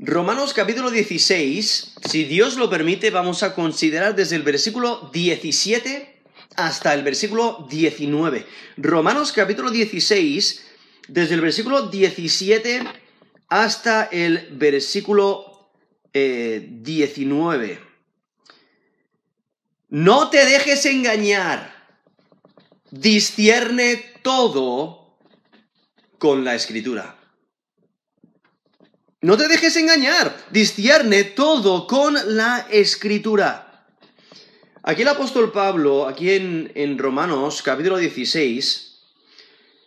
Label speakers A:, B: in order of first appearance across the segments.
A: Romanos capítulo 16, si Dios lo permite, vamos a considerar desde el versículo 17 hasta el versículo 19. Romanos capítulo 16, desde el versículo 17 hasta el versículo 19. Eh, no te dejes engañar, discierne todo con la escritura. No te dejes engañar, discierne todo con la escritura. Aquí el apóstol Pablo, aquí en, Romanos capítulo 16,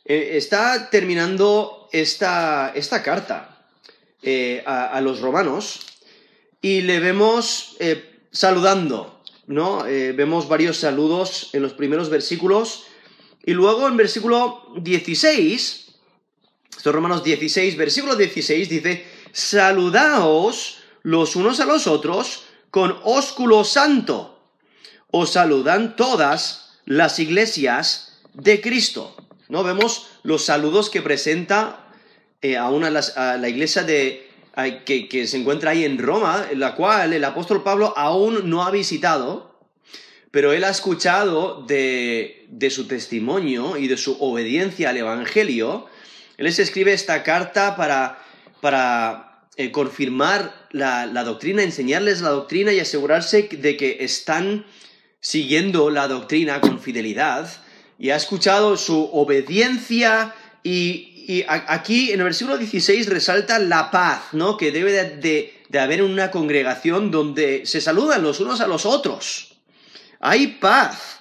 A: eh, está terminando esta, esta carta eh, a, los romanos y le vemos eh, saludando, ¿no? vemos varios saludos en los primeros versículos y luego en versículo 16, estos Romanos 16, versículo 16 dice, saludaos los unos a los otros con ósculo santo. Os saludan todas las iglesias de Cristo. ¿No? Vemos los saludos que presenta eh, a, una, a la iglesia de, que, se encuentra ahí en Roma, en la cual el apóstol Pablo aún no ha visitado, pero él ha escuchado de, de su testimonio y de su obediencia al Evangelio. Él les escribe esta carta para, para eh, confirmar la, doctrina, enseñarles la doctrina y asegurarse de que están siguiendo la doctrina con fidelidad. Y ha escuchado su obediencia y, aquí en el versículo 16 resalta la paz, ¿no? Que debe de, haber una congregación donde se saludan los unos a los otros. Hay paz.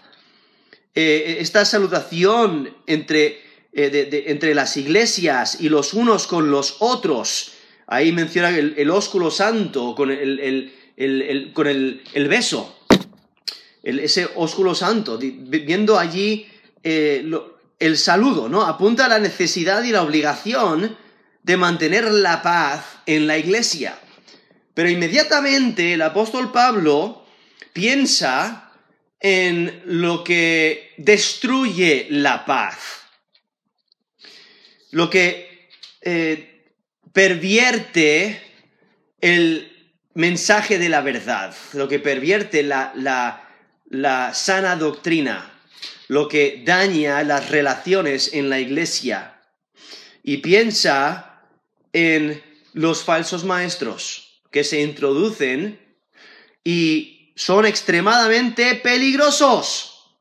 A: Eh, esta salutación entre, eh, entre las iglesias y los unos con los otros Ahí menciona el, ósculo santo con el, con el, beso. ese ósculo santo, viendo allí eh, el saludo, ¿no? Apunta a la necesidad y la obligación de mantener la paz en la iglesia. Pero inmediatamente el apóstol Pablo piensa en lo que destruye la paz. Lo que eh, pervierte el mensaje de la verdad, lo que pervierte la, la, sana doctrina, lo que daña las relaciones en la iglesia. Y piensa en los falsos maestros que se introducen y son extremadamente peligrosos.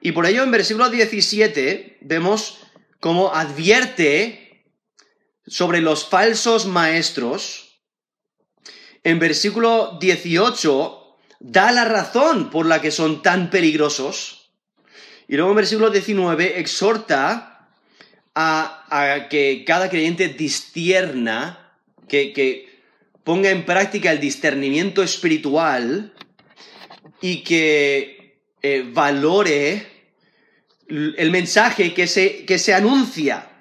A: Y por ello en versículo 17 vemos cómo advierte sobre los falsos maestros, en versículo 18 da la razón por la que son tan peligrosos. Y luego en versículo 19 exhorta a, que cada creyente distierna, que, ponga en práctica el discernimiento espiritual y que eh, valore el mensaje que se, que se anuncia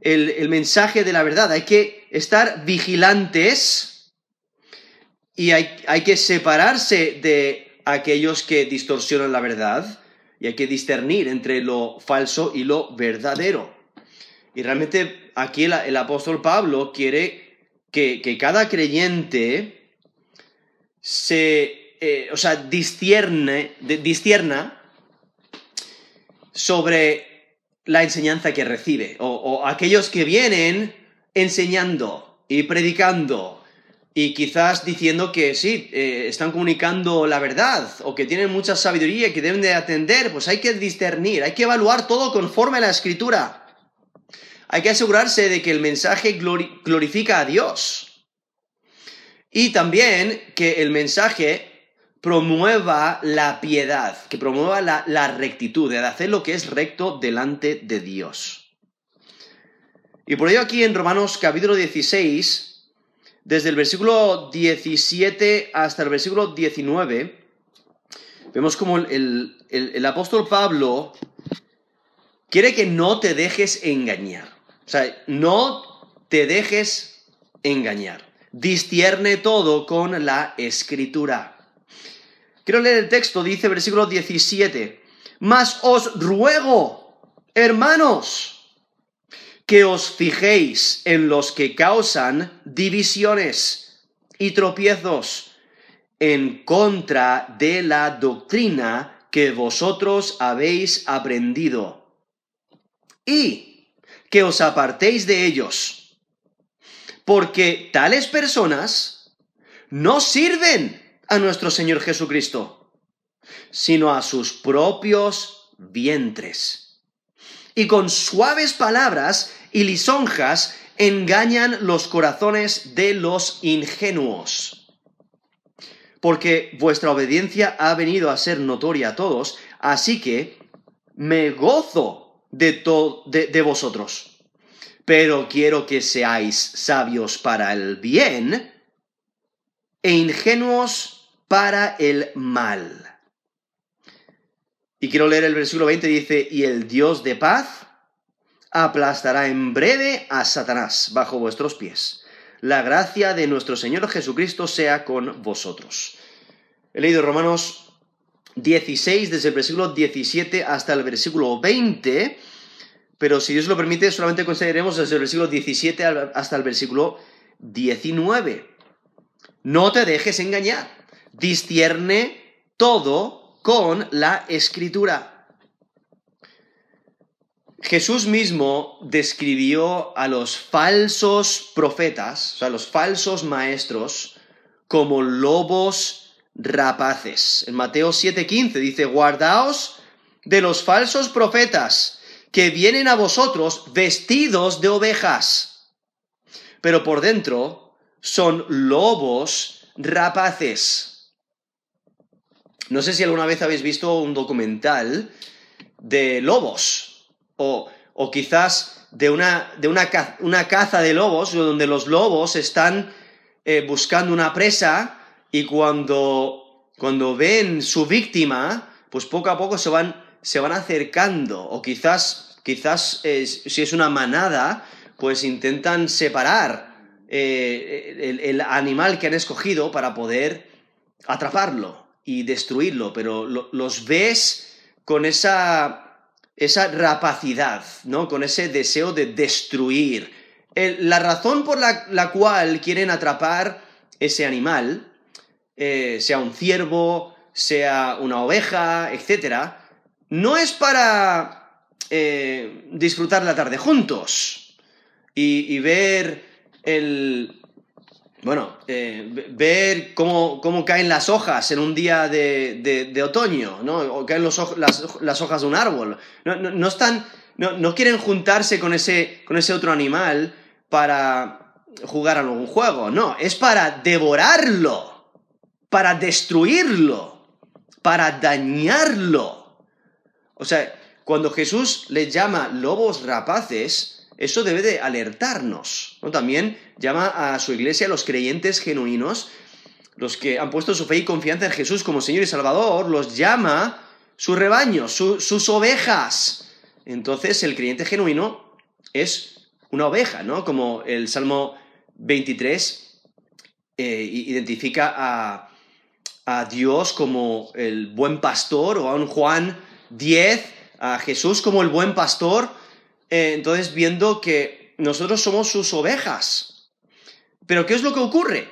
A: el, mensaje de la verdad. Hay que estar vigilantes y hay, hay que separarse de aquellos que distorsionan la verdad y hay que discernir entre lo falso y lo verdadero. Y realmente aquí el, apóstol Pablo quiere que, cada creyente se, eh, o sea, sobre la enseñanza que recibe, o, aquellos que vienen enseñando y predicando y quizás diciendo que sí, eh, están comunicando la verdad o que tienen mucha sabiduría y que deben de atender, pues hay que discernir, hay que evaluar todo conforme a la escritura. Hay que asegurarse de que el mensaje glorifica a Dios. Y también que el mensaje promueva la piedad, que promueva la, rectitud, de hacer lo que es recto delante de Dios. Y por ello aquí en Romanos capítulo 16, desde el versículo 17 hasta el versículo 19, vemos como el, el apóstol Pablo quiere que no te dejes engañar. O sea, no te dejes engañar. Distierne todo con la escritura. Quiero leer el texto, dice versículo 17. Mas os ruego, hermanos, que os fijéis en los que causan divisiones y tropiezos en contra de la doctrina que vosotros habéis aprendido. Y que os apartéis de ellos, porque tales personas no sirven a nuestro Señor Jesucristo, sino a sus propios vientres. Y con suaves palabras y lisonjas engañan los corazones de los ingenuos. Porque vuestra obediencia ha venido a ser notoria a todos, así que me gozo de, de, de vosotros. Pero quiero que seáis sabios para el bien e ingenuos para el mal. Y quiero leer el versículo 20, dice, y el Dios de paz aplastará en breve a Satanás bajo vuestros pies. La gracia de nuestro Señor Jesucristo sea con vosotros. He leído Romanos 16, desde el versículo 17 hasta el versículo 20, pero si Dios lo permite, solamente consideraremos desde el versículo 17 hasta el versículo 19. No te dejes engañar. Distierne todo con la escritura. Jesús mismo describió a los falsos profetas, o sea, los falsos maestros, como lobos rapaces. En Mateo 7:15 dice, guardaos de los falsos profetas que vienen a vosotros vestidos de ovejas, pero por dentro son lobos rapaces. No sé si alguna vez habéis visto un documental de lobos o, o quizás de, una, de una, una, caza de lobos donde los lobos están eh, buscando una presa y cuando, cuando ven su víctima, pues poco a poco se van, se van acercando o quizás, quizás eh, si es una manada, pues intentan separar eh, el, animal que han escogido para poder atraparlo y destruirlo, pero lo, los ves con esa, esa rapacidad, ¿no? Con ese deseo de destruir. La razón por la, la, cual quieren atrapar ese animal, eh, sea un ciervo, sea una oveja, etc., no es para eh, disfrutar la tarde juntos y ver el, bueno, eh, ver cómo, cómo, caen las hojas en un día de, de, otoño, ¿no? O caen las, hojas de un árbol. No, no, están, no, quieren juntarse con ese, con ese otro animal para jugar a algún juego, no, es para devorarlo, para destruirlo, para dañarlo. O sea, cuando Jesús les llama lobos rapaces, eso debe de alertarnos. También llama a su iglesia, los creyentes genuinos, los que han puesto su fe y confianza en Jesús como Señor y Salvador, los llama su rebaño, su, sus ovejas. Entonces el creyente genuino es una oveja, ¿no? Como el Salmo 23 eh, identifica a, a Dios como el buen pastor, o a un Juan 10, a Jesús como el buen pastor, eh, entonces viendo que nosotros somos sus ovejas. Pero ¿qué es lo que ocurre?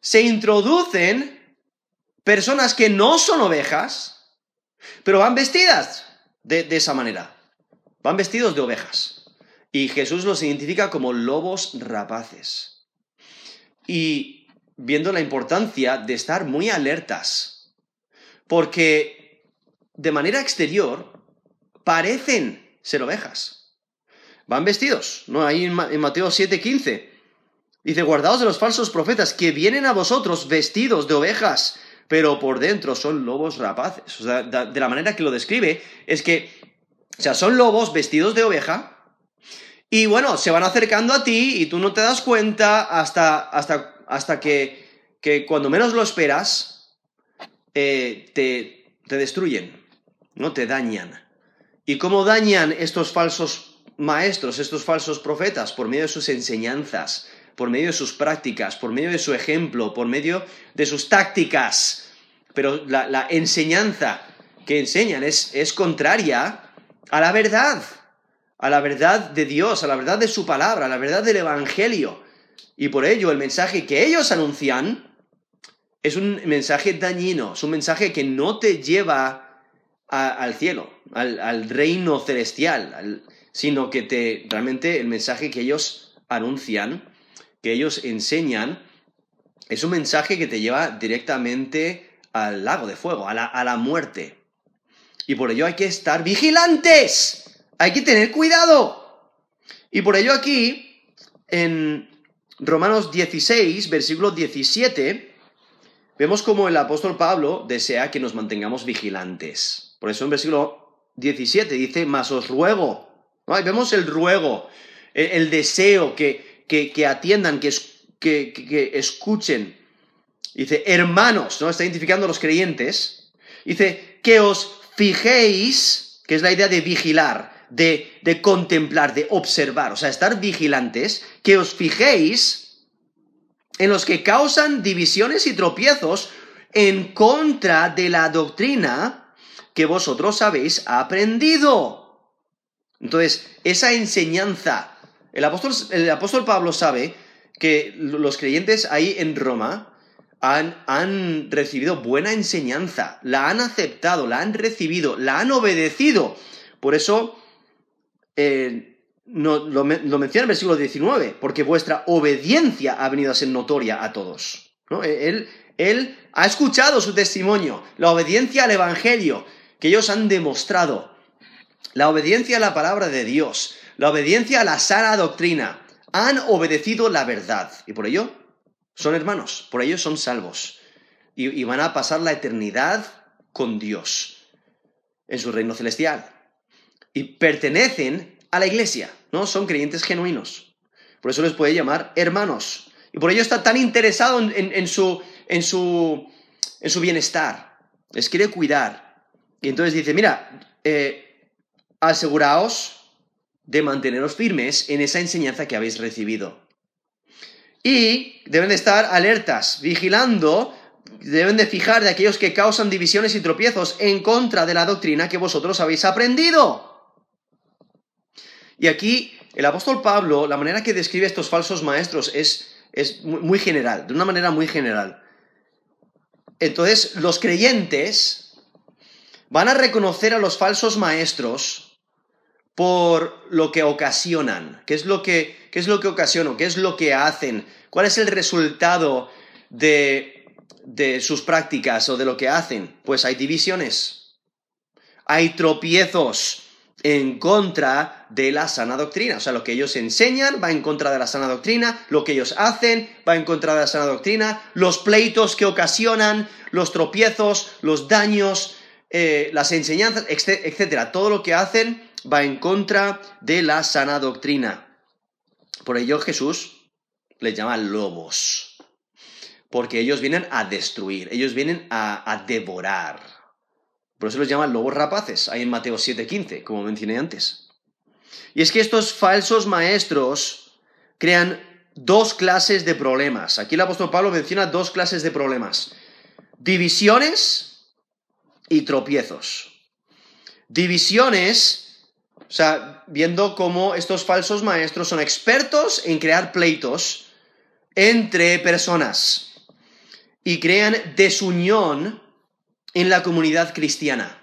A: Se introducen personas que no son ovejas, pero van vestidas de, de esa manera. Van vestidos de ovejas. Y Jesús los identifica como lobos rapaces. Y viendo la importancia de estar muy alertas, porque de manera exterior parecen ser ovejas van vestidos, ¿no? Ahí en Mateo 7:15. Dice, guardaos de los falsos profetas que vienen a vosotros vestidos de ovejas, pero por dentro son lobos rapaces. O sea, de la manera que lo describe es que, o sea, son lobos vestidos de oveja y bueno, se van acercando a ti y tú no te das cuenta hasta, hasta, hasta que, que cuando menos lo esperas, eh, te, te destruyen, ¿no? Te dañan. ¿Y cómo dañan estos falsos maestros, estos falsos profetas, por medio de sus enseñanzas, por medio de sus prácticas, por medio de su ejemplo, por medio de sus tácticas. Pero la, enseñanza que enseñan es, es contraria a la verdad, a la verdad de Dios, a la verdad de su palabra, a la verdad del Evangelio. Y por ello el mensaje que ellos anuncian es un mensaje dañino, es un mensaje que no te lleva al cielo, al, reino celestial, sino que te realmente el mensaje que ellos anuncian, que ellos enseñan, es un mensaje que te lleva directamente al lago de fuego, a la, a la muerte. Y por ello hay que estar vigilantes, hay que tener cuidado. Y por ello aquí, en Romanos 16, versículo 17, vemos como el apóstol Pablo desea que nos mantengamos vigilantes. Por eso en versículo 17 dice, mas os ruego. Vemos el ruego, el, deseo que, que, atiendan, que, que, escuchen. Dice, hermanos, ¿no? Está identificando a los creyentes. Dice, que os fijéis, que es la idea de vigilar, de, de contemplar, de observar, o sea, estar vigilantes, que os fijéis en los que causan divisiones y tropiezos en contra de la doctrina que vosotros habéis aprendido. Entonces, esa enseñanza, el apóstol, el apóstol Pablo sabe que los creyentes ahí en Roma han, recibido buena enseñanza, la han aceptado, la han recibido, la han obedecido. Por eso, eh, no, lo, menciona en el versículo 19, porque vuestra obediencia ha venido a ser notoria a todos. E, él, él ha escuchado su testimonio, la obediencia al Evangelio que ellos han demostrado, la obediencia a la palabra de Dios, la obediencia a la sana doctrina. Han obedecido la verdad y por ello son hermanos, por ello son salvos y, van a pasar la eternidad con Dios en su reino celestial. Y pertenecen a la iglesia, ¿no? Son creyentes genuinos. Por eso les puede llamar hermanos. Y por ello está tan interesado en, su, en, su, en su bienestar. Les quiere cuidar. Y entonces dice, mira, eh, aseguraos de manteneros firmes en esa enseñanza que habéis recibido. Y deben de estar alertas, vigilando, deben de fijar de aquellos que causan divisiones y tropiezos en contra de la doctrina que vosotros habéis aprendido. Y aquí el apóstol Pablo, la manera que describe a estos falsos maestros es, es muy general, de una manera muy general. Entonces, los creyentes van a reconocer a los falsos maestros por lo que ocasionan. ¿Qué es lo que, qué es lo que ocasionan? ¿Qué es lo que hacen? ¿Cuál es el resultado de, de sus prácticas o de lo que hacen? Pues hay divisiones, hay tropiezos, en contra de la sana doctrina. O sea, lo que ellos enseñan va en contra de la sana doctrina, lo que ellos hacen va en contra de la sana doctrina, los pleitos que ocasionan, los tropiezos, los daños, eh, las enseñanzas, etcétera. Todo lo que hacen va en contra de la sana doctrina. Por ello Jesús les llama lobos, porque ellos vienen a destruir, ellos vienen a devorar. Por eso los llaman lobos rapaces, ahí en Mateo 7:15, como mencioné antes. Y es que estos falsos maestros crean dos clases de problemas. Aquí el apóstol Pablo menciona dos clases de problemas. Divisiones y tropiezos. Divisiones, o sea, viendo cómo estos falsos maestros son expertos en crear pleitos entre personas y crean desunión en la comunidad cristiana.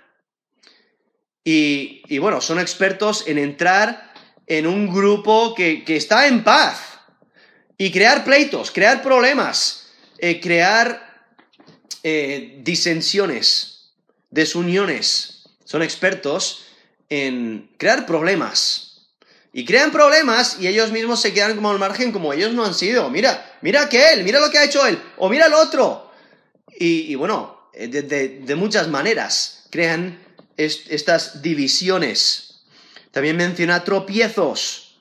A: Y, bueno, son expertos en entrar en un grupo que, está en paz y crear pleitos, crear problemas, eh, crear eh, disensiones, desuniones. Son expertos en crear problemas. Y crean problemas y ellos mismos se quedan como al margen como ellos no han sido. Mira, mira que él, mira lo que ha hecho él, o mira el otro. y bueno, eh, de, muchas maneras crean estas divisiones. También menciona tropiezos.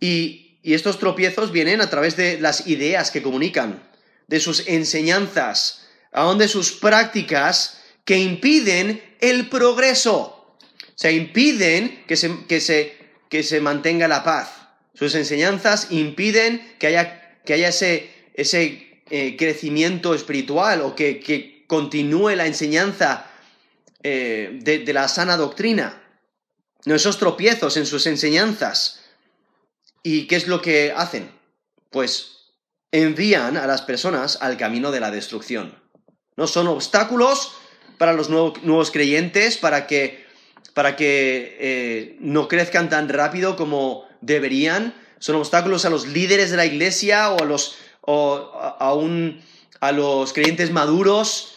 A: Y, y estos tropiezos vienen a través de las ideas que comunican, de sus enseñanzas, aún de sus prácticas que impiden el progreso. O sea, impiden que se, que se, que se mantenga la paz. Sus enseñanzas impiden que haya, que haya ese, ese eh, crecimiento espiritual o que, que continúe la enseñanza eh, de, la sana doctrina. esos tropiezos en sus enseñanzas. ¿Y qué es lo que hacen? Pues envían a las personas al camino de la destrucción. No son obstáculos para los nuevos creyentes, para que, para que eh, no crezcan tan rápido como deberían. Son obstáculos a los líderes de la iglesia o a los, o a, los creyentes maduros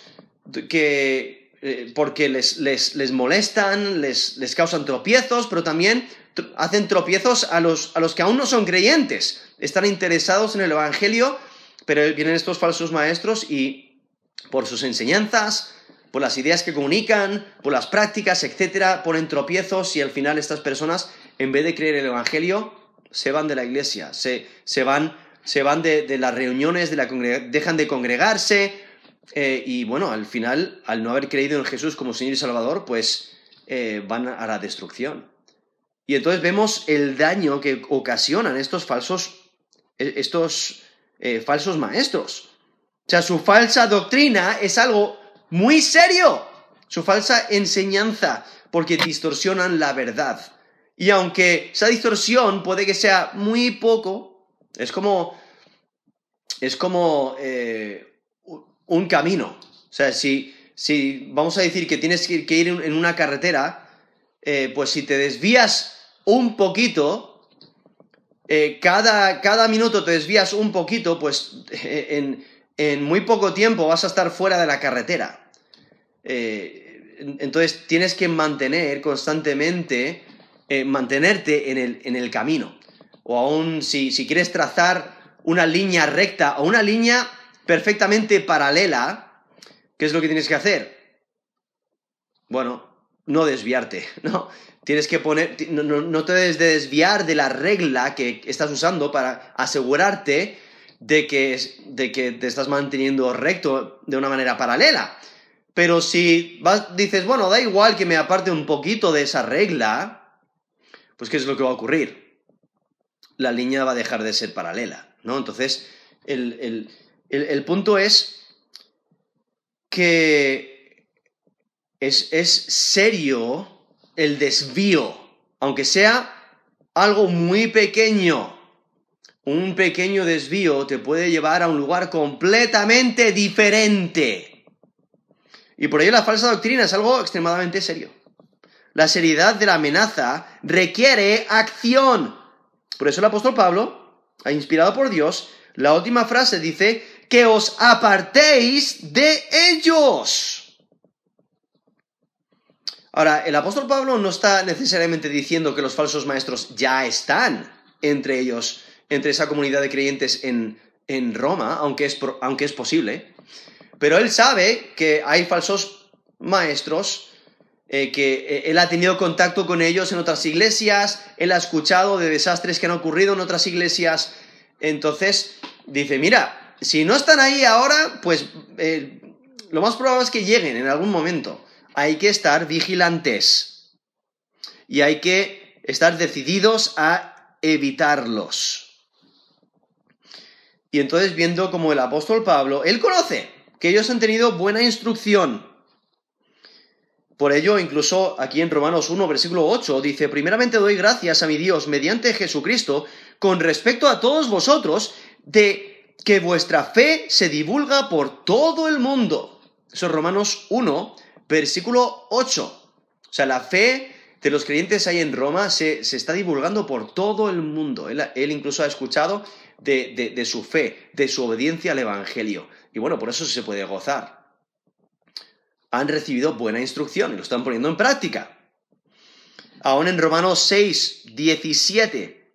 A: que, eh, porque les, les, molestan, les, les, causan tropiezos, pero también hacen tropiezos a los, a los que aún no son creyentes. Están interesados en el Evangelio, pero vienen estos falsos maestros y por sus enseñanzas, por las ideas que comunican, por las prácticas, etcétera, ponen tropiezos y al final estas personas, en vez de creer el Evangelio, se van de la iglesia, se, se van, se van de, las reuniones, de la dejan de congregarse eh, y bueno, al final, al no haber creído en Jesús como Señor y Salvador, pues eh, van a la destrucción. Y entonces vemos el daño que ocasionan estos falsos, e, estos eh, falsos maestros. O sea, su falsa doctrina es algo muy serio, su falsa enseñanza, porque distorsionan la verdad. Y aunque esa distorsión puede que sea muy poco, es como, es como eh, un camino. O sea, si, si vamos a decir que tienes que ir en una carretera, eh, pues si te desvías un poquito, eh, cada, cada, minuto te desvías un poquito, pues en, muy poco tiempo vas a estar fuera de la carretera. Eh, entonces tienes que mantener constantemente, mantenerte en el, en el, camino. O aún si, si quieres trazar una línea recta o una línea perfectamente paralela, ¿qué es lo que tienes que hacer? Bueno, no desviarte, ¿no? Tienes que poner, no, te debes de desviar de la regla que estás usando para asegurarte de que, de que te estás manteniendo recto de una manera paralela. Pero si vas, dices, bueno, da igual que me aparte un poquito de esa regla, pues ¿qué es lo que va a ocurrir? La línea va a dejar de ser paralela, ¿no? Entonces, el, el punto es que es, es serio el desvío, aunque sea algo muy pequeño. Un pequeño desvío te puede llevar a un lugar completamente diferente. Y por ello la falsa doctrina es algo extremadamente serio. La seriedad de la amenaza requiere acción. Por eso el apóstol Pablo, inspirado por Dios, la última frase dice, que os apartéis de ellos. Ahora, el apóstol Pablo no está necesariamente diciendo que los falsos maestros ya están entre ellos, entre esa comunidad de creyentes en, Roma, aunque es, aunque es posible, pero él sabe que hay falsos maestros, eh, que eh, él ha tenido contacto con ellos en otras iglesias, él ha escuchado de desastres que han ocurrido en otras iglesias, entonces dice, mira, si no están ahí ahora, pues eh, lo más probable es que lleguen en algún momento. Hay que estar vigilantes y hay que estar decididos a evitarlos. Y entonces viendo como el apóstol Pablo, él conoce que ellos han tenido buena instrucción. Por ello, incluso aquí en Romanos 1, versículo 8, dice, primeramente doy gracias a mi Dios mediante Jesucristo con respecto a todos vosotros de que vuestra fe se divulga por todo el mundo. Eso es Romanos 1, Versículo 8. O sea, la fe de los creyentes ahí en Roma se, está divulgando por todo el mundo. Él, incluso ha escuchado de, su fe, de su obediencia al Evangelio. Y bueno, por eso se puede gozar. Han recibido buena instrucción y lo están poniendo en práctica. Aún en Romanos 6, 17,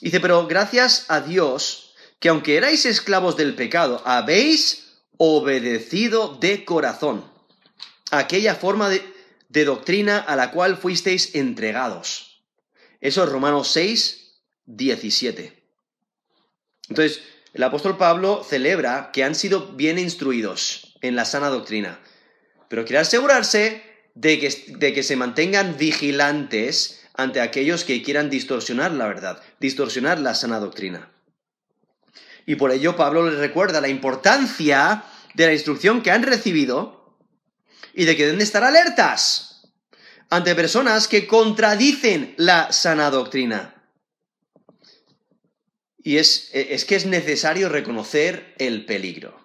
A: dice, pero gracias a Dios que aunque erais esclavos del pecado, habéis obedecido de corazón aquella forma de, doctrina a la cual fuisteis entregados. Eso es Romanos 6, 17. Entonces, el apóstol Pablo celebra que han sido bien instruidos en la sana doctrina, pero quiere asegurarse de que, de que se mantengan vigilantes ante aquellos que quieran distorsionar la verdad, distorsionar la sana doctrina. Y por ello Pablo les recuerda la importancia de la instrucción que han recibido y de que deben estar alertas. ante personas que contradicen la sana doctrina. Y es, es, que es necesario reconocer el peligro.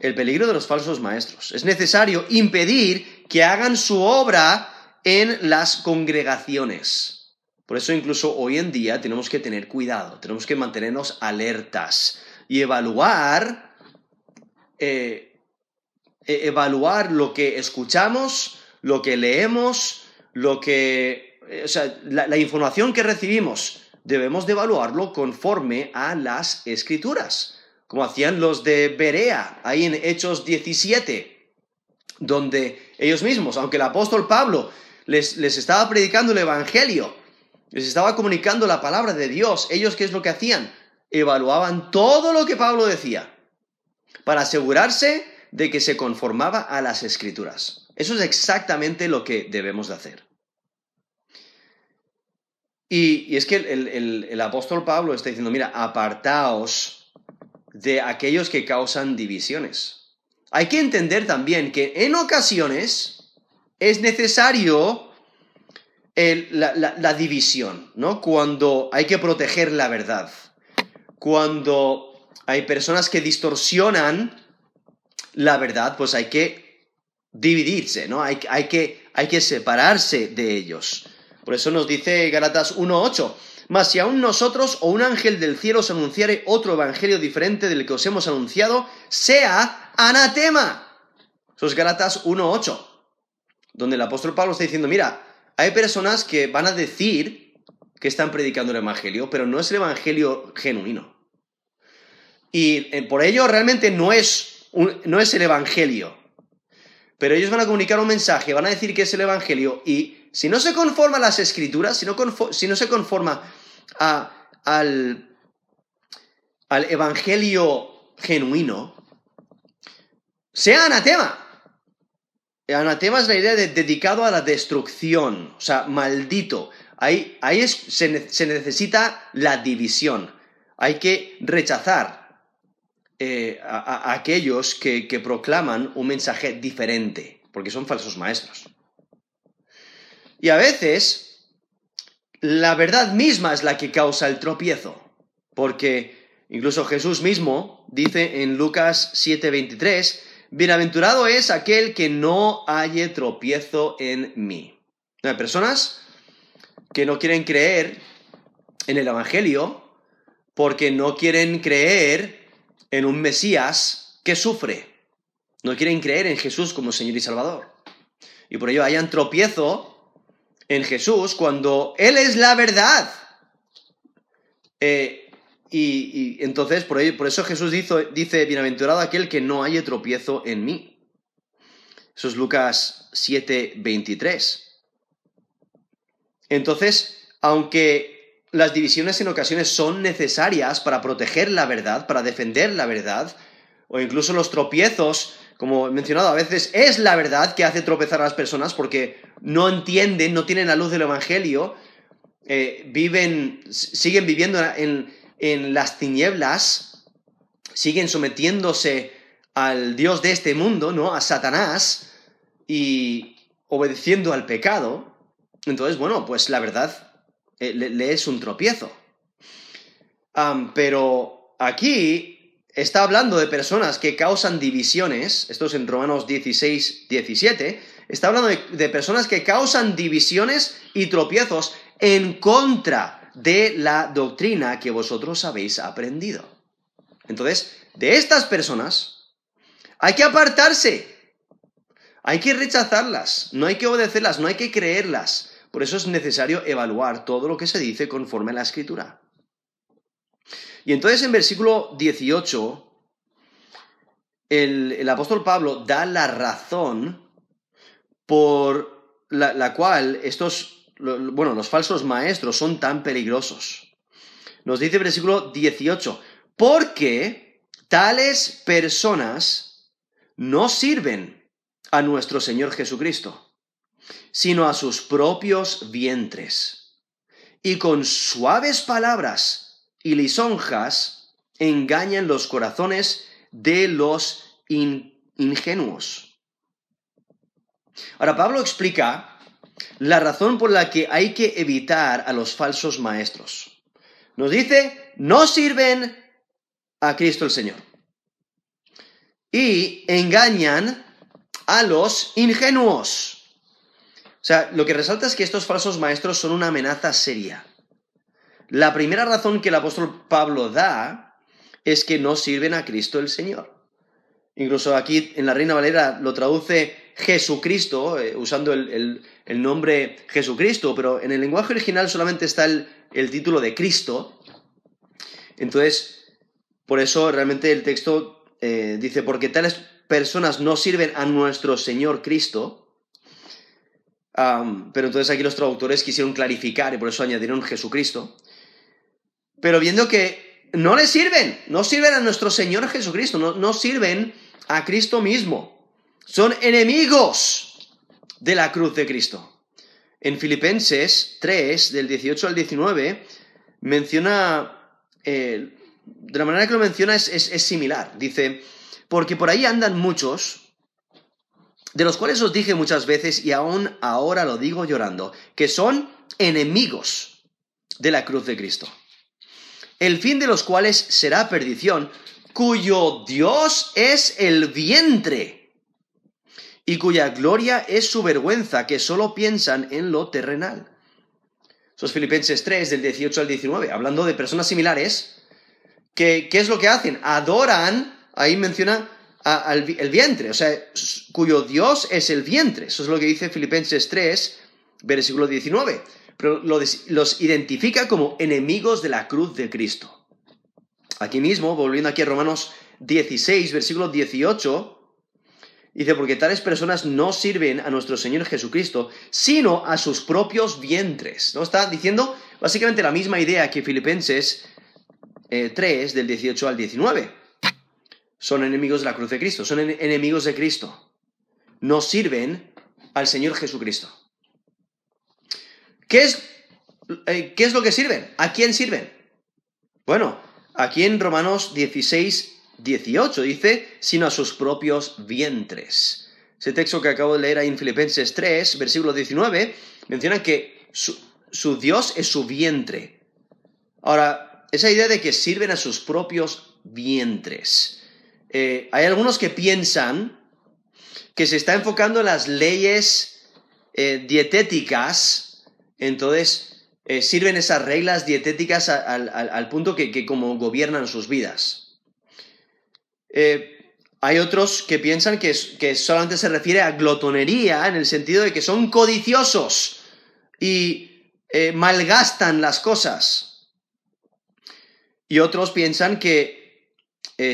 A: El peligro de los falsos maestros. Es necesario impedir que hagan su obra en las congregaciones. Por eso incluso hoy en día tenemos que tener cuidado, tenemos que mantenernos alertas y evaluar, eh, e-, evaluar lo que escuchamos, lo que leemos, lo que, eh, o sea, la, información que recibimos, debemos de evaluarlo conforme a las escrituras, como hacían los de Berea, ahí en Hechos 17, donde ellos mismos, aunque el apóstol Pablo les, les estaba predicando el Evangelio, les estaba comunicando la palabra de Dios, ellos qué es lo que hacían? Evaluaban todo lo que Pablo decía para asegurarse de que se conformaba a las escrituras. Eso es exactamente lo que debemos de hacer. Y, es que el, apóstol Pablo está diciendo, mira, apartaos de aquellos que causan divisiones. Hay que entender también que en ocasiones es necesario la, la división, ¿no? Cuando hay que proteger la verdad, cuando hay personas que distorsionan la verdad, pues hay que dividirse, ¿no? Hay, hay, que, hay que separarse de ellos. Por eso nos dice Galatas 1.8, mas si aún nosotros o un ángel del cielo os anunciare otro evangelio diferente del que os hemos anunciado, sea anatema. Eso es Galatas 1.8, donde el apóstol Pablo está diciendo, mira, hay personas que van a decir que están predicando el evangelio, pero no es el evangelio genuino. Y eh, por ello realmente no es, no es el evangelio pero ellos van a comunicar un mensaje, van a decir que es el Evangelio, y si no se conforma a las escrituras, si no, se conforma al, al Evangelio genuino, sea anatema. Anatema es la idea de dedicado a la destrucción, o sea, maldito. Ahí, ahí se, necesita la división. Hay que rechazar eh, a, aquellos que, proclaman un mensaje diferente, porque son falsos maestros. Y a veces la verdad misma es la que causa el tropiezo, porque incluso Jesús mismo dice en Lucas 7:23, Bienaventurado es aquel que no halle tropiezo en mí. Hay personas que no quieren creer en el Evangelio porque no quieren creer en un Mesías que sufre. No quieren creer en Jesús como Señor y Salvador. Y por ello hayan tropiezo en Jesús cuando Él es la verdad. Eh, y, entonces, por, eso Jesús dice, bienaventurado aquel que no haya tropiezo en mí. Eso es Lucas 7, 23. Entonces, aunque las divisiones en ocasiones son necesarias para proteger la verdad, para defender la verdad, o incluso los tropiezos, como he mencionado, a veces es la verdad que hace tropezar a las personas porque no entienden, no tienen la luz del Evangelio, eh, viven, siguen viviendo en, en las tinieblas, siguen sometiéndose al Dios de este mundo, ¿no? A Satanás, y obedeciendo al pecado. Entonces, bueno, pues la verdad eh, le, es un tropiezo. pero aquí está hablando de personas que causan divisiones, esto es en Romanos 16, 17, está hablando de, personas que causan divisiones y tropiezos en contra de la doctrina que vosotros habéis aprendido. Entonces, de estas personas hay que apartarse, hay que rechazarlas, no hay que obedecerlas, no hay que creerlas. Por eso es necesario evaluar todo lo que se dice conforme a la escritura. Y entonces en versículo 18, el, apóstol Pablo da la razón por la, cual estos, bueno, los falsos maestros son tan peligrosos. Nos dice el versículo 18, porque tales personas no sirven a nuestro Señor Jesucristo sino a sus propios vientres. Y con suaves palabras y lisonjas engañan los corazones de los ingenuos. Ahora, Pablo explica la razón por la que hay que evitar a los falsos maestros. Nos dice, no sirven a Cristo el Señor. Y engañan a los ingenuos. O sea, lo que resalta es que estos falsos maestros son una amenaza seria. La primera razón que el apóstol Pablo da es que no sirven a Cristo el Señor. Incluso aquí en la Reina Valera lo traduce Jesucristo, eh, usando el, nombre Jesucristo, pero en el lenguaje original solamente está el, título de Cristo. Entonces, por eso realmente el texto eh, dice, porque tales personas no sirven a nuestro Señor Cristo. pero entonces aquí los traductores quisieron clarificar y por eso añadieron Jesucristo. Pero viendo que no le sirven, no sirven a nuestro Señor Jesucristo, no, no sirven a Cristo mismo. Son enemigos de la cruz de Cristo. En Filipenses 3, del 18 al 19, menciona, eh, de la manera que lo menciona es, es similar. Dice, porque por ahí andan muchos, de los cuales os dije muchas veces y aún ahora lo digo llorando, que son enemigos de la cruz de Cristo, el fin de los cuales será perdición, cuyo Dios es el vientre y cuya gloria es su vergüenza, que solo piensan en lo terrenal. Eso es Filipenses 3, del 18 al 19, hablando de personas similares, que, ¿qué es lo que hacen? Adoran, ahí menciona el vientre, o sea, cuyo Dios es el vientre. Eso es lo que dice Filipenses 3, versículo 19. Los identifica como enemigos de la cruz de Cristo. Aquí mismo, volviendo aquí a Romanos 16, versículo 18, dice, porque tales personas no sirven a nuestro Señor Jesucristo, sino a sus propios vientres. ¿No? Está diciendo básicamente la misma idea que Filipenses 3, eh, del 18 al 19. Son enemigos de la cruz de Cristo, son enemigos de Cristo. No sirven al Señor Jesucristo. ¿Qué es, eh, ¿Qué es lo que sirven? ¿A quién sirven? Bueno, Aquí en Romanos 16, 18 dice, sino a sus propios vientres. Ese texto que acabo de leer ahí en Filipenses 3, versículo 19, menciona que su, Dios es su vientre. Ahora, esa idea de que sirven a sus propios vientres. Eh, hay algunos que piensan que se está enfocando en las leyes eh, dietéticas, entonces eh, sirven esas reglas dietéticas al, punto que, como gobiernan sus vidas. Eh, hay otros que piensan que, que, solamente se refiere a glotonería en el sentido de que son codiciosos y eh, malgastan las cosas. Y otros piensan que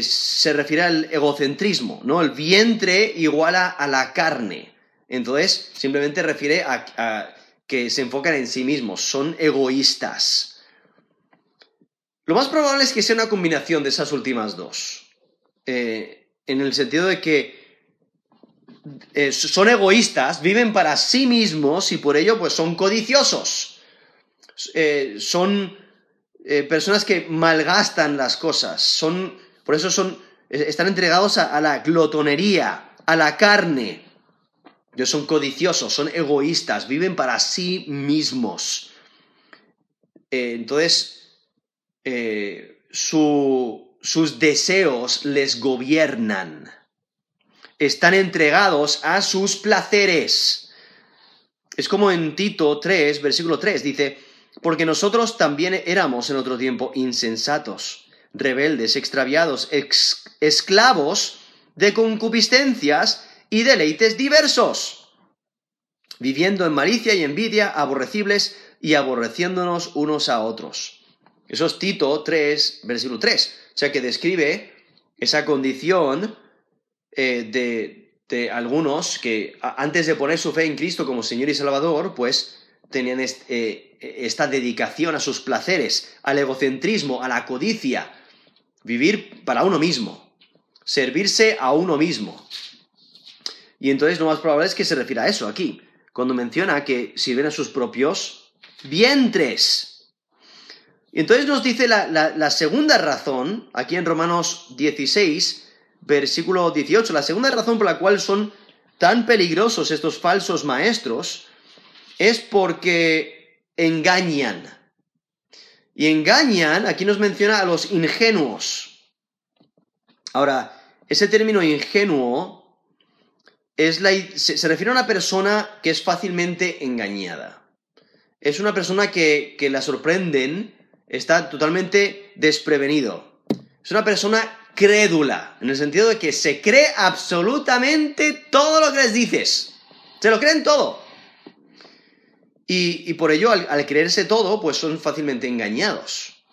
A: se refiere al egocentrismo, ¿no? El vientre iguala a la carne. Entonces, simplemente refiere a que se enfocan en sí mismos, son egoístas. Lo más probable es que sea una combinación de esas últimas dos, eh, en el sentido de que eh, son egoístas, viven para sí mismos y por ello pues son codiciosos. Eh, son personas que malgastan las cosas, son, por eso son, están entregados a la glotonería, a la carne, ellos son codiciosos, son egoístas, viven para sí mismos. Eh, entonces, eh, sus deseos les gobiernan. Están entregados a sus placeres. Es como en Tito 3, versículo 3, dice, porque nosotros también éramos en otro tiempo insensatos, rebeldes, extraviados, esclavos de concupiscencias y deleites diversos, viviendo en malicia y envidia, aborrecibles y aborreciéndonos unos a otros. Eso es Tito 3, versículo 3. O sea que describe esa condición eh, de, algunos que antes de poner su fe en Cristo como Señor y Salvador, pues tenían eh, esta dedicación a sus placeres, al egocentrismo, a la codicia, vivir para uno mismo, servirse a uno mismo. Y entonces lo más probable es que se refiera a eso aquí, cuando menciona que sirven a sus propios vientres. Y entonces nos dice la, segunda razón, aquí en Romanos 16, versículo 18, la segunda razón por la cual son tan peligrosos estos falsos maestros es porque engañan. Y engañan, aquí nos menciona a los ingenuos. Ahora, ese término ingenuo es la, se, refiere a una persona que es fácilmente engañada. Es una persona que, que la sorprenden, está totalmente desprevenido. Es una persona crédula, en el sentido de que se cree absolutamente todo lo que les dices. Se lo creen todo. Y, por ello, al, creerse todo, pues son fácilmente engañados.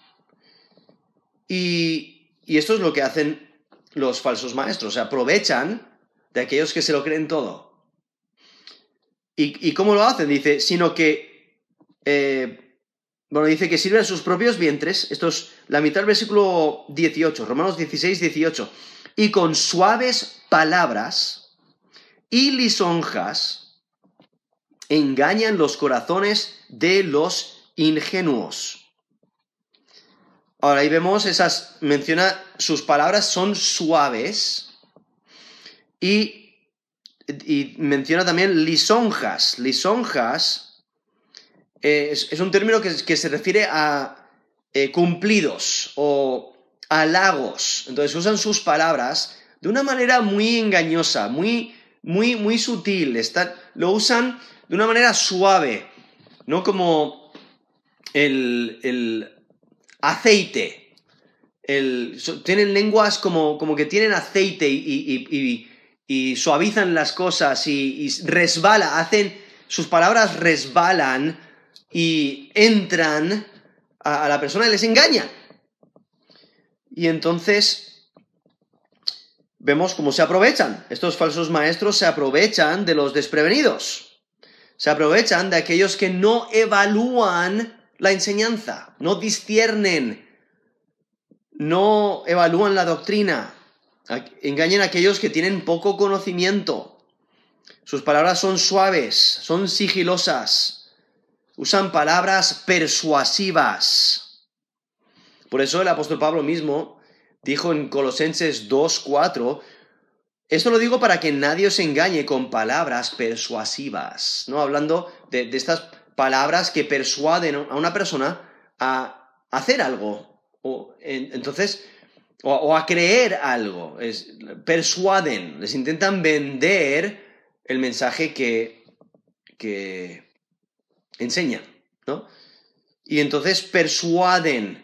A: Y, esto es lo que hacen los falsos maestros, se aprovechan de aquellos que se lo creen todo. ¿Y, cómo lo hacen? Dice, sino que, eh, bueno, dice que sirven a sus propios vientres, esto es la mitad del versículo 18, Romanos 16, 18, y con suaves palabras y lisonjas, engañan los corazones de los ingenuos. Ahora ahí vemos esas, menciona, sus palabras son suaves y, menciona también lisonjas. Lisonjas eh, es, un término que, se refiere a eh, cumplidos o halagos. Entonces usan sus palabras de una manera muy engañosa, muy, muy, muy sutil. lo usan de una manera suave, no como el, aceite. tienen lenguas como, como, que tienen aceite y, suavizan las cosas y, resbala, hacen, sus palabras resbalan y entran a, a la persona y les engañan. Y entonces vemos cómo se aprovechan. Estos falsos maestros se aprovechan de los desprevenidos se aprovechan de aquellos que no evalúan la enseñanza, no disciernen, no evalúan la doctrina, engañan a aquellos que tienen poco conocimiento. Sus palabras son suaves, son sigilosas, usan palabras persuasivas. Por eso el apóstol Pablo mismo dijo en Colosenses 2.4, esto lo digo para que nadie os engañe con palabras persuasivas, ¿no? Hablando de, estas palabras que persuaden a una persona a hacer algo, o, entonces, o, a creer algo, persuaden, les intentan vender el mensaje que, que enseñan, ¿no? Y entonces persuaden.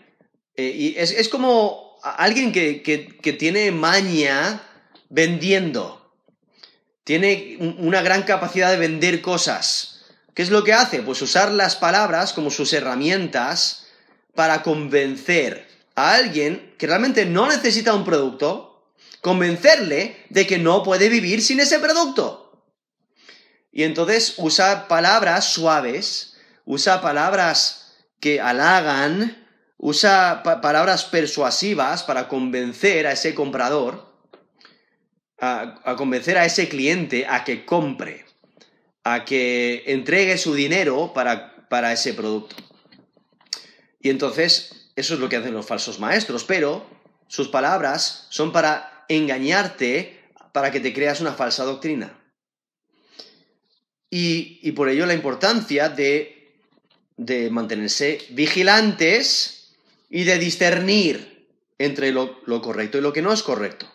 A: Eh, y es, como alguien que, que tiene maña vendiendo. Tiene una gran capacidad de vender cosas. ¿Qué es lo que hace? Pues usar las palabras como sus herramientas para convencer a alguien que realmente no necesita un producto, convencerle de que no puede vivir sin ese producto. Y entonces usa palabras suaves, usa palabras que halagan, usa palabras persuasivas para convencer a ese comprador a, convencer a ese cliente a que compre, a que entregue su dinero para, para ese producto. Y entonces, eso es lo que hacen los falsos maestros, pero sus palabras son para engañarte, para que te creas una falsa doctrina. Y, por ello la importancia de, de, mantenerse vigilantes y de discernir entre lo correcto y lo que no es correcto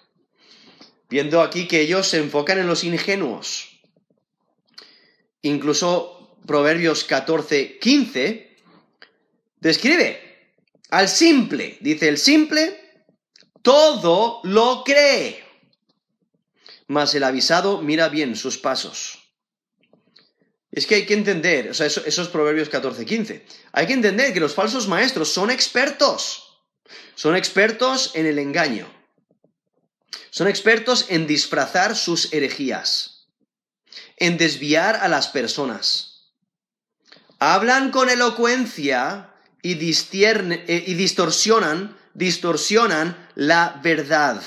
A: viendo aquí que ellos se enfocan en los ingenuos. Incluso Proverbios 14, 15 describe al simple, dice el simple, todo lo cree, mas el avisado mira bien sus pasos. Es que hay que entender, o sea, esos proverbios 14, 15, hay que entender que los falsos maestros son expertos, son expertos en el engaño. Son expertos en disfrazar sus herejías, en desviar a las personas. Hablan con elocuencia y, eh, y distorsionan, distorsionan la verdad.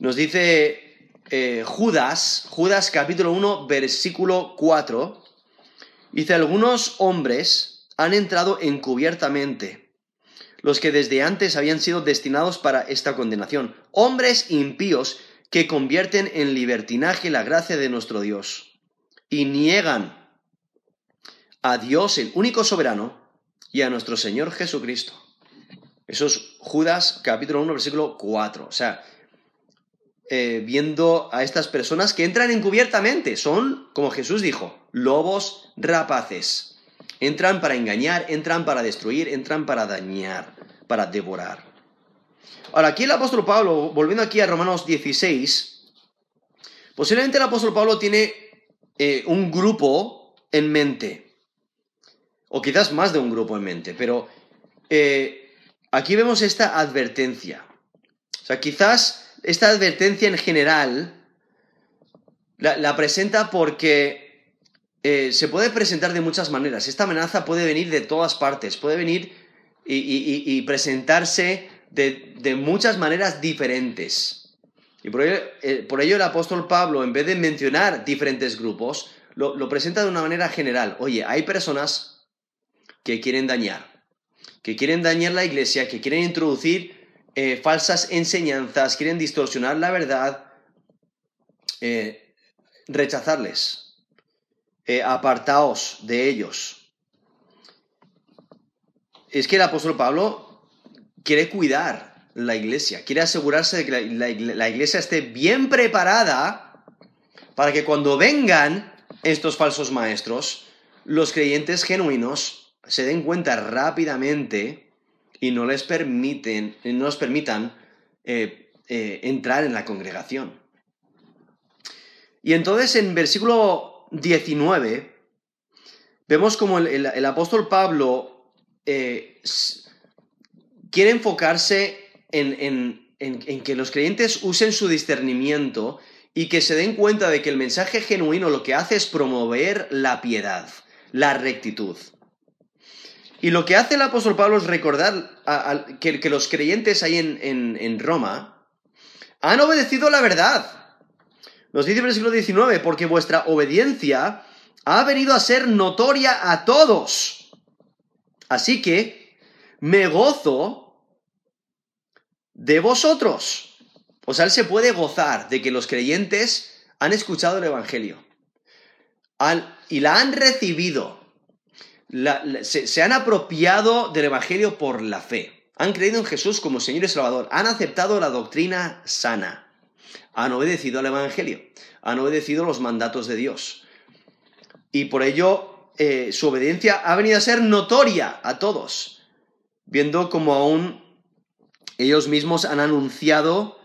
A: Nos dice eh, Judas, Judas capítulo 1, versículo 4, dice, algunos hombres han entrado encubiertamente los que desde antes habían sido destinados para esta condenación, hombres impíos que convierten en libertinaje la gracia de nuestro Dios. y niegan a Dios, el único soberano, y a nuestro Señor Jesucristo. Eso es Judas capítulo 1, versículo 4. O sea, eh, viendo a estas personas que entran encubiertamente, son, como Jesús dijo, lobos rapaces. Entran para engañar, entran para destruir, entran para dañar, para devorar. Ahora, aquí el apóstol Pablo, volviendo aquí a Romanos 16, posiblemente el apóstol Pablo tiene eh, un grupo en mente o quizás más de un grupo en mente, pero eh, aquí vemos esta advertencia. O sea, quizás esta advertencia en general la, presenta porque eh, se puede presentar de muchas maneras. Esta amenaza puede venir de todas partes, puede venir y, presentarse de, muchas maneras diferentes. Y por ello, eh, por ello, el apóstol Pablo, en vez de mencionar diferentes grupos, lo presenta de una manera general. Oye, hay personas que quieren dañar, que quieren dañar la iglesia, que quieren introducir eh, falsas enseñanzas, quieren distorsionar la verdad, eh, rechazarles, eh, apartaos de ellos. Es que el apóstol Pablo quiere cuidar la iglesia, quiere asegurarse de que la iglesia esté bien preparada para que cuando vengan estos falsos maestros, los creyentes genuinos se den cuenta rápidamente y no les permiten, no nos permitan eh, eh, entrar en la congregación. Y entonces en versículo 19 vemos como el, apóstol Pablo eh, quiere enfocarse en, en que los creyentes usen su discernimiento y que se den cuenta de que el mensaje genuino lo que hace es promover la piedad, la rectitud. Y lo que hace el apóstol Pablo es recordar que, los creyentes ahí en, Roma han obedecido la verdad. Nos dice el versículo 19, porque vuestra obediencia ha venido a ser notoria a todos. Así que me gozo de vosotros. O sea, él se puede gozar de que los creyentes han escuchado el Evangelio y la han recibido se, han apropiado del Evangelio por la fe. Han creído en Jesús como Señor y Salvador. Han aceptado la doctrina sana. Han obedecido al Evangelio. Han obedecido los mandatos de Dios. Y por ello eh, su obediencia ha venido a ser notoria a todos. Viendo como aún ellos mismos han anunciado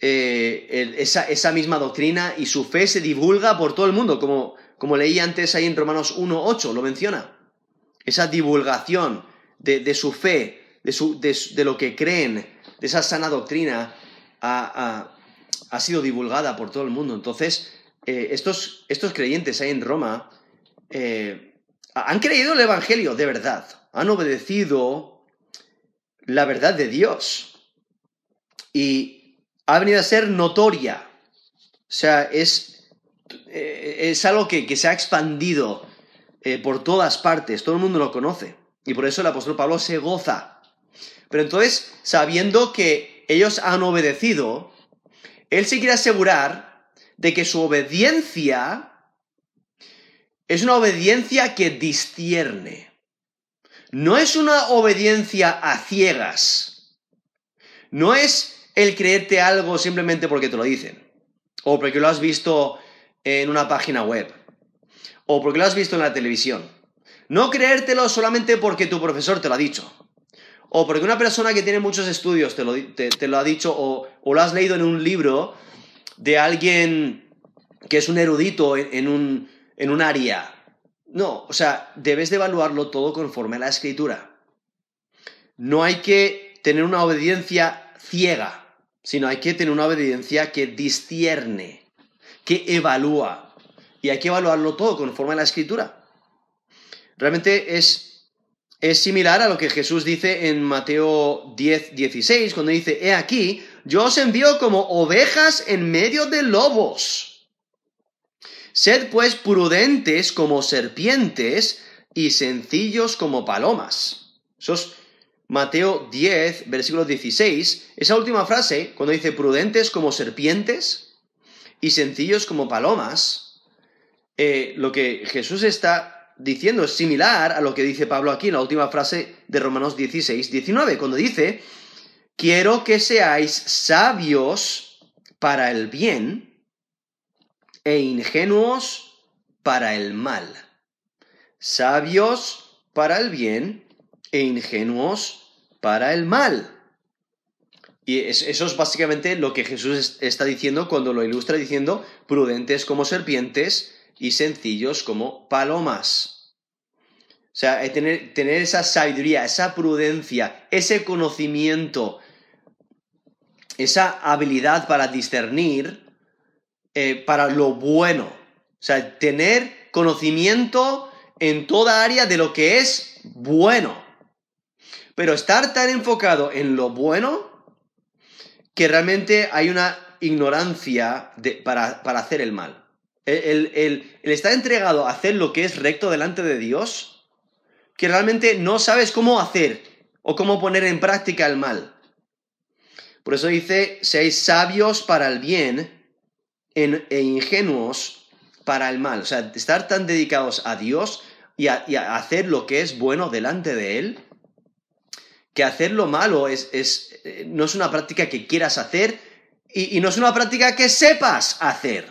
A: eh, esa, esa, misma doctrina y su fe se divulga por todo el mundo, como como leí antes ahí en Romanos 1.8, lo menciona. Esa divulgación de, su fe, de, lo que creen, de esa sana doctrina, ha, sido divulgada por todo el mundo. Entonces, eh, estos, estos, creyentes ahí en Roma eh, han creído el Evangelio de verdad, han obedecido la verdad de Dios y ha venido a ser notoria. O sea, es eh, es algo que, se ha expandido eh, por todas partes, todo el mundo lo conoce. Y por eso el apóstol Pablo se goza. Pero entonces, sabiendo que ellos han obedecido, él se quiere asegurar de que su obediencia es una obediencia que distierne. No es una obediencia a ciegas. No es el creerte algo simplemente porque te lo dicen. O porque lo has visto en una página web o porque lo has visto en la televisión. No creértelo solamente porque tu profesor te lo ha dicho. O porque una persona que tiene muchos estudios te lo, ha dicho o, lo has leído en un libro de alguien que es un erudito en, un, en un área. No, o sea, debes de evaluarlo todo conforme a la escritura. No hay que tener una obediencia ciega, sino hay que tener una obediencia que discierne que evalúa. Y hay que evaluarlo todo conforme a la escritura. Realmente es, es similar a lo que Jesús dice en Mateo 10, 16, cuando dice, he aquí, yo os envío como ovejas en medio de lobos. Sed pues prudentes como serpientes y sencillos como palomas. Eso es Mateo 10, versículo 16. Esa última frase, cuando dice prudentes como serpientes, y sencillos como palomas, eh, lo que Jesús está diciendo es similar a lo que dice Pablo aquí en la última frase de Romanos 16, 19, cuando dice, quiero que seáis sabios para el bien e ingenuos para el mal. Sabios para el bien e ingenuos para el mal. Y eso es básicamente lo que Jesús está diciendo cuando lo ilustra diciendo prudentes como serpientes y sencillos como palomas. O sea, tener, tener esa sabiduría, esa prudencia, ese conocimiento, esa habilidad para discernir eh, para lo bueno. O sea, tener conocimiento en toda área de lo que es bueno. Pero estar tan enfocado en lo bueno que realmente hay una ignorancia para, hacer el mal. El, el, estar entregado a hacer lo que es recto delante de Dios, que realmente no sabes cómo hacer o cómo poner en práctica el mal. Por eso dice, seáis sabios para el bien e ingenuos para el mal. O sea, estar tan dedicados a Dios y a hacer lo que es bueno delante de Él, que hacer lo malo es, no es una práctica que quieras hacer y, no es una práctica que sepas hacer.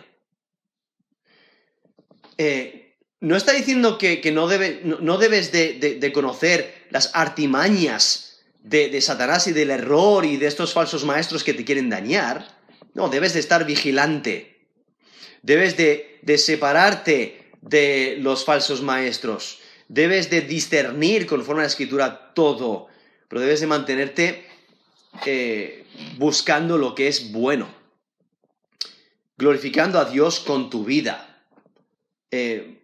A: Eh, no está diciendo que, no, no, debes de, conocer las artimañas de, Satanás y del error y de estos falsos maestros que te quieren dañar. No, debes de estar vigilante. Debes de, de separarte de los falsos maestros. Debes de discernir conforme a la escritura todo pero debes de mantenerte eh, buscando lo que es bueno, glorificando a Dios con tu vida, eh,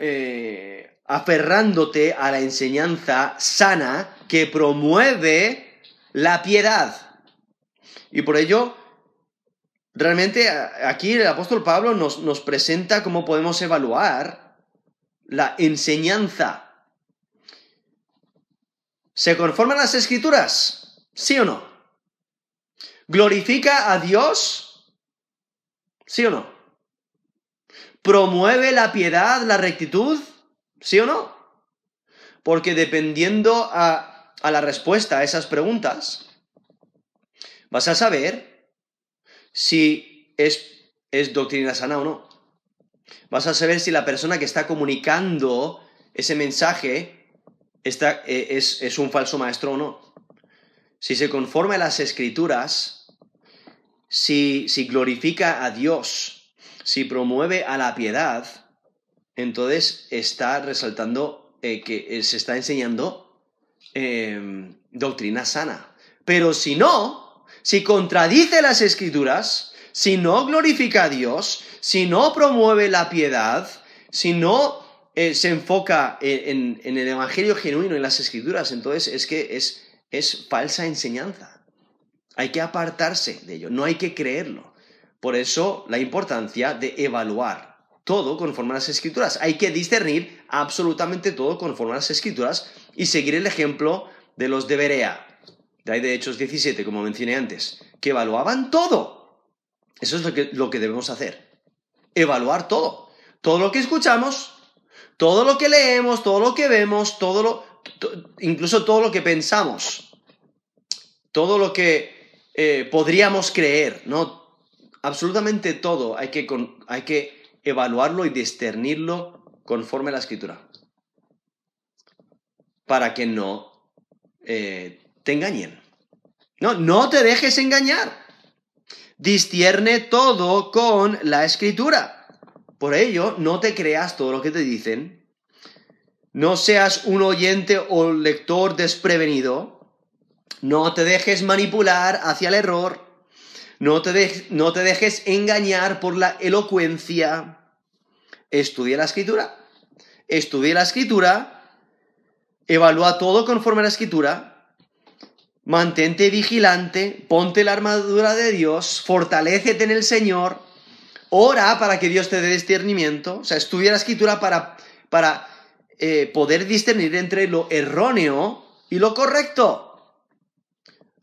A: eh, aferrándote a la enseñanza sana que promueve la piedad. Y por ello, realmente aquí el apóstol Pablo nos, nos presenta cómo podemos evaluar la enseñanza ¿Se conforman las escrituras? ¿Sí o no? ¿Glorifica a Dios? ¿Sí o no? ¿Promueve la piedad, la rectitud? ¿Sí o no? Porque dependiendo a, la respuesta a esas preguntas, vas a saber si es, es doctrina sana o no. Vas a saber si la persona que está comunicando ese mensaje eh, es, un falso maestro o no. Si se conforma a las escrituras, si, glorifica a Dios, si promueve a la piedad, entonces está resaltando eh, que eh, se está enseñando doctrina sana. Pero si no, si contradice las escrituras, si no glorifica a Dios, si no promueve la piedad, si no eh, se enfoca en, el Evangelio genuino, en las Escrituras, entonces es que es, es falsa enseñanza. Hay que apartarse de ello, no hay que creerlo. Por eso la importancia de evaluar todo conforme a las Escrituras. Hay que discernir absolutamente todo conforme a las Escrituras y seguir el ejemplo de los de Berea, de ahí de Hechos 17, como mencioné antes, que evaluaban todo. Eso es lo que, lo que debemos hacer. Evaluar todo. Todo lo que escuchamos, todo lo que leemos, todo lo que vemos, todo lo, incluso todo lo que pensamos, todo lo que eh, podríamos creer, ¿no? Absolutamente todo hay que, hay que evaluarlo y discernirlo conforme a la escritura. Para que no eh, te engañen. No, no te dejes engañar. Discierne todo con la escritura. Por ello, no te creas todo lo que te dicen. No seas un oyente o lector desprevenido. No te dejes manipular hacia el error. No te, no te dejes engañar por la elocuencia. Estudia la escritura. Estudia la escritura. Evalúa todo conforme a la escritura. Mantente vigilante. Ponte la armadura de Dios. Fortalécete en el Señor Ora para que Dios te dé discernimiento, o sea, estudia la escritura para, para eh, poder discernir entre lo erróneo y lo correcto.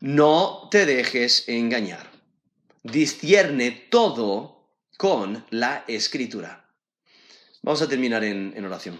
A: No te dejes engañar. Discierne todo con la escritura. Vamos a terminar en, en oración.